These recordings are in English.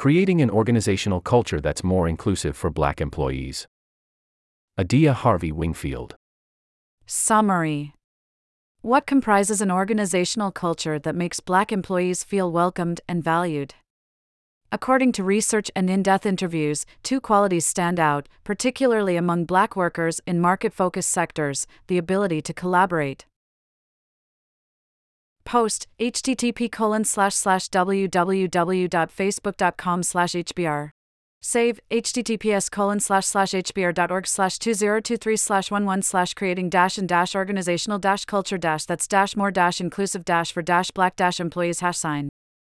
Creating an organizational culture that's more inclusive for Black employees. Adia Harvey Wingfield. Summary What comprises an organizational culture that makes Black employees feel welcomed and valued? According to research and in depth interviews, two qualities stand out, particularly among Black workers in market focused sectors the ability to collaborate. Post http colon slash slash www.facebook.com slash hbr. Save https colon slash slash hbr.org slash 2023 slash 11 slash creating dash and dash organizational dash culture dash that's dash more dash inclusive dash for dash black dash employees hash sign.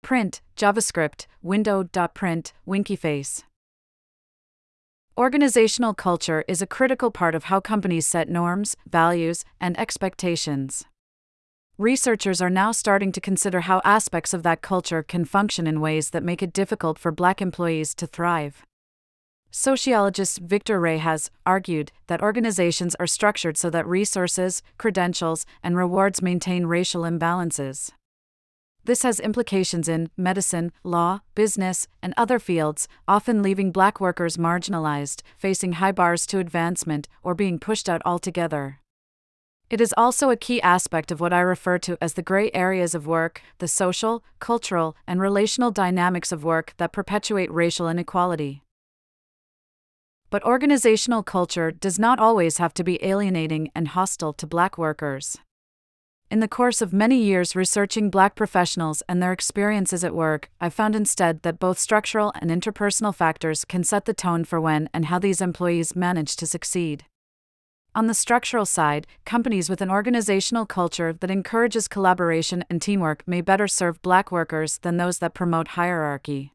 Print, JavaScript, window.print, winky face. Organizational culture is a critical part of how companies set norms, values, and expectations. Researchers are now starting to consider how aspects of that culture can function in ways that make it difficult for black employees to thrive. Sociologist Victor Ray has argued that organizations are structured so that resources, credentials, and rewards maintain racial imbalances. This has implications in medicine, law, business, and other fields, often leaving black workers marginalized, facing high bars to advancement, or being pushed out altogether. It is also a key aspect of what I refer to as the gray areas of work, the social, cultural, and relational dynamics of work that perpetuate racial inequality. But organizational culture does not always have to be alienating and hostile to black workers. In the course of many years researching black professionals and their experiences at work, I found instead that both structural and interpersonal factors can set the tone for when and how these employees manage to succeed. On the structural side, companies with an organizational culture that encourages collaboration and teamwork may better serve black workers than those that promote hierarchy.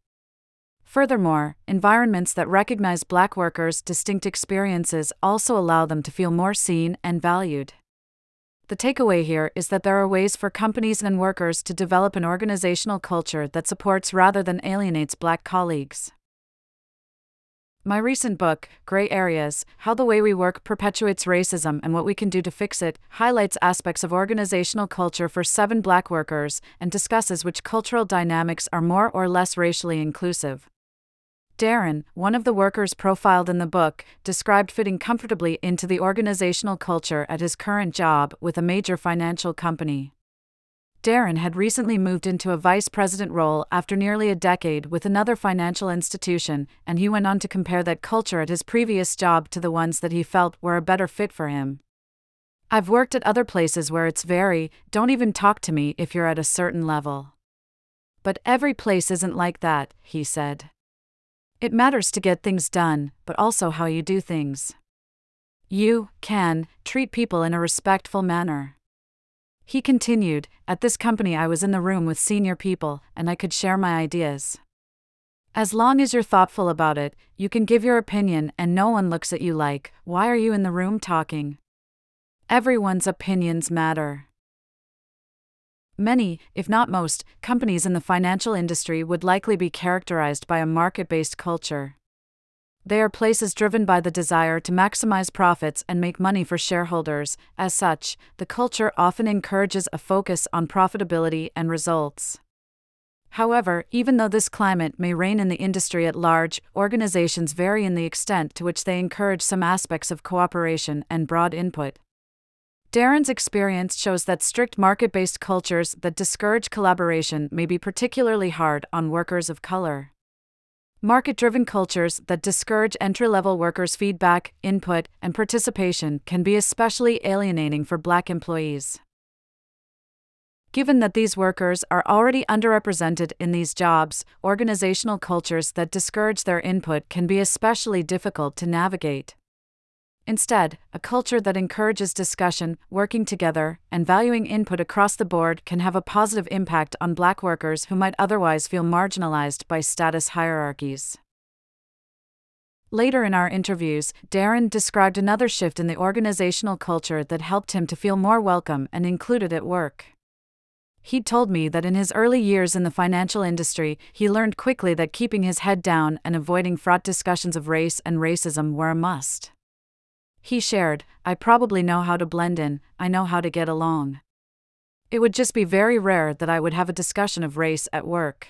Furthermore, environments that recognize black workers' distinct experiences also allow them to feel more seen and valued. The takeaway here is that there are ways for companies and workers to develop an organizational culture that supports rather than alienates black colleagues. My recent book, Gray Areas How the Way We Work Perpetuates Racism and What We Can Do to Fix It, highlights aspects of organizational culture for seven black workers and discusses which cultural dynamics are more or less racially inclusive. Darren, one of the workers profiled in the book, described fitting comfortably into the organizational culture at his current job with a major financial company. Darren had recently moved into a vice president role after nearly a decade with another financial institution, and he went on to compare that culture at his previous job to the ones that he felt were a better fit for him. I've worked at other places where it's very, don't even talk to me if you're at a certain level. But every place isn't like that, he said. It matters to get things done, but also how you do things. You can treat people in a respectful manner. He continued, At this company, I was in the room with senior people, and I could share my ideas. As long as you're thoughtful about it, you can give your opinion, and no one looks at you like, Why are you in the room talking? Everyone's opinions matter. Many, if not most, companies in the financial industry would likely be characterized by a market based culture. They are places driven by the desire to maximize profits and make money for shareholders. As such, the culture often encourages a focus on profitability and results. However, even though this climate may reign in the industry at large, organizations vary in the extent to which they encourage some aspects of cooperation and broad input. Darren's experience shows that strict market based cultures that discourage collaboration may be particularly hard on workers of color. Market driven cultures that discourage entry level workers' feedback, input, and participation can be especially alienating for black employees. Given that these workers are already underrepresented in these jobs, organizational cultures that discourage their input can be especially difficult to navigate. Instead, a culture that encourages discussion, working together, and valuing input across the board can have a positive impact on black workers who might otherwise feel marginalized by status hierarchies. Later in our interviews, Darren described another shift in the organizational culture that helped him to feel more welcome and included at work. He told me that in his early years in the financial industry, he learned quickly that keeping his head down and avoiding fraught discussions of race and racism were a must. He shared, I probably know how to blend in, I know how to get along. It would just be very rare that I would have a discussion of race at work.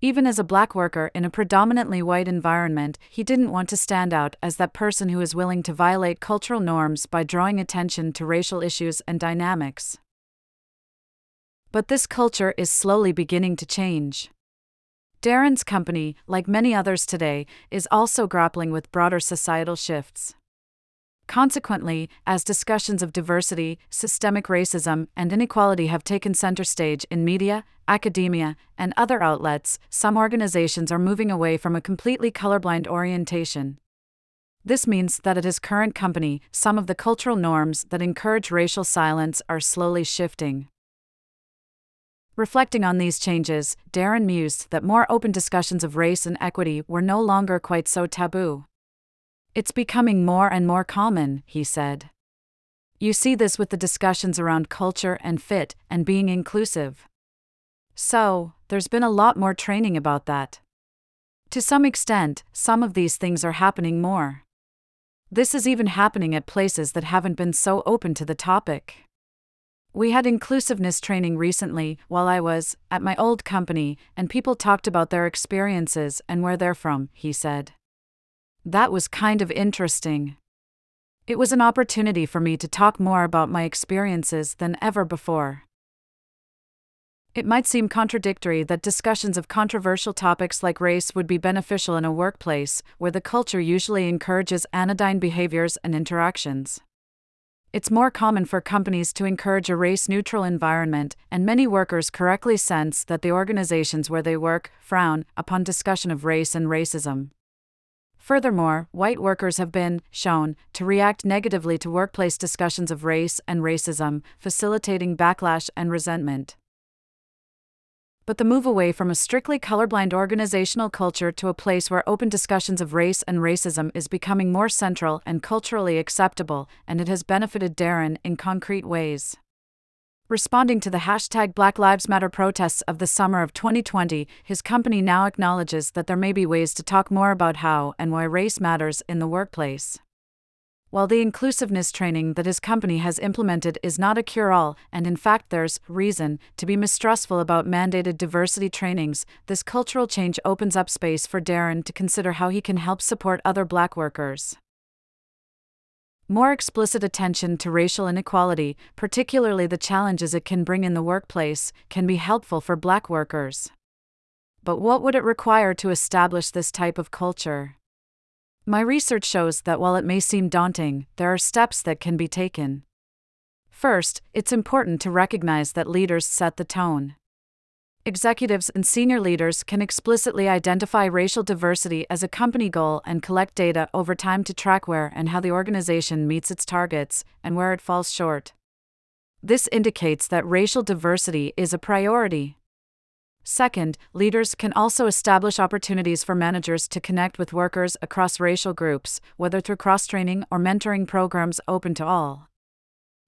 Even as a black worker in a predominantly white environment, he didn't want to stand out as that person who is willing to violate cultural norms by drawing attention to racial issues and dynamics. But this culture is slowly beginning to change. Darren's company, like many others today, is also grappling with broader societal shifts. Consequently, as discussions of diversity, systemic racism, and inequality have taken center stage in media, academia, and other outlets, some organizations are moving away from a completely colorblind orientation. This means that at his current company, some of the cultural norms that encourage racial silence are slowly shifting. Reflecting on these changes, Darren mused that more open discussions of race and equity were no longer quite so taboo. It's becoming more and more common, he said. You see this with the discussions around culture and fit and being inclusive. So, there's been a lot more training about that. To some extent, some of these things are happening more. This is even happening at places that haven't been so open to the topic. We had inclusiveness training recently while I was at my old company, and people talked about their experiences and where they're from, he said. That was kind of interesting. It was an opportunity for me to talk more about my experiences than ever before. It might seem contradictory that discussions of controversial topics like race would be beneficial in a workplace where the culture usually encourages anodyne behaviors and interactions. It's more common for companies to encourage a race neutral environment, and many workers correctly sense that the organizations where they work frown upon discussion of race and racism. Furthermore, white workers have been shown to react negatively to workplace discussions of race and racism, facilitating backlash and resentment but the move away from a strictly colorblind organizational culture to a place where open discussions of race and racism is becoming more central and culturally acceptable, and it has benefited Darren in concrete ways. Responding to the hashtag Black Lives Matter protests of the summer of 2020, his company now acknowledges that there may be ways to talk more about how and why race matters in the workplace. While the inclusiveness training that his company has implemented is not a cure all, and in fact there's reason to be mistrustful about mandated diversity trainings, this cultural change opens up space for Darren to consider how he can help support other black workers. More explicit attention to racial inequality, particularly the challenges it can bring in the workplace, can be helpful for black workers. But what would it require to establish this type of culture? My research shows that while it may seem daunting, there are steps that can be taken. First, it's important to recognize that leaders set the tone. Executives and senior leaders can explicitly identify racial diversity as a company goal and collect data over time to track where and how the organization meets its targets and where it falls short. This indicates that racial diversity is a priority. Second, leaders can also establish opportunities for managers to connect with workers across racial groups, whether through cross training or mentoring programs open to all.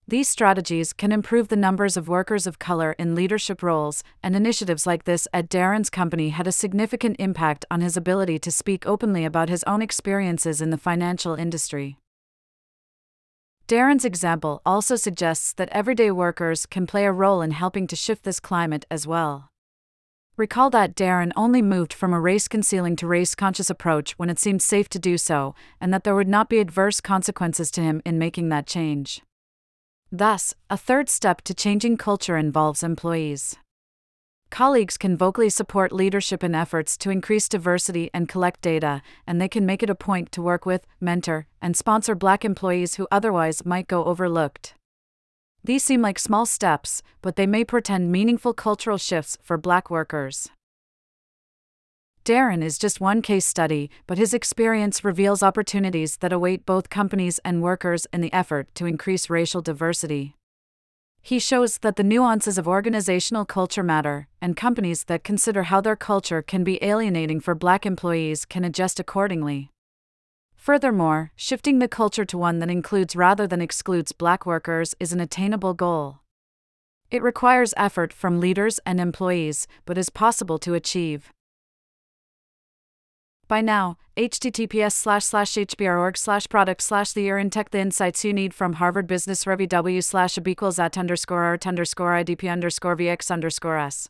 These strategies can improve the numbers of workers of color in leadership roles, and initiatives like this at Darren's company had a significant impact on his ability to speak openly about his own experiences in the financial industry. Darren's example also suggests that everyday workers can play a role in helping to shift this climate as well. Recall that Darren only moved from a race concealing to race conscious approach when it seemed safe to do so, and that there would not be adverse consequences to him in making that change. Thus, a third step to changing culture involves employees. Colleagues can vocally support leadership in efforts to increase diversity and collect data, and they can make it a point to work with, mentor, and sponsor black employees who otherwise might go overlooked. These seem like small steps, but they may portend meaningful cultural shifts for black workers. Darren is just one case study, but his experience reveals opportunities that await both companies and workers in the effort to increase racial diversity. He shows that the nuances of organizational culture matter, and companies that consider how their culture can be alienating for black employees can adjust accordingly. Furthermore, shifting the culture to one that includes rather than excludes black workers is an attainable goal. It requires effort from leaders and employees, but is possible to achieve. By now, https slash slash hbr.org slash product slash the year in tech the insights you need from Harvard Business Review w slash ab equals at underscore art underscore idp underscore vx underscore s.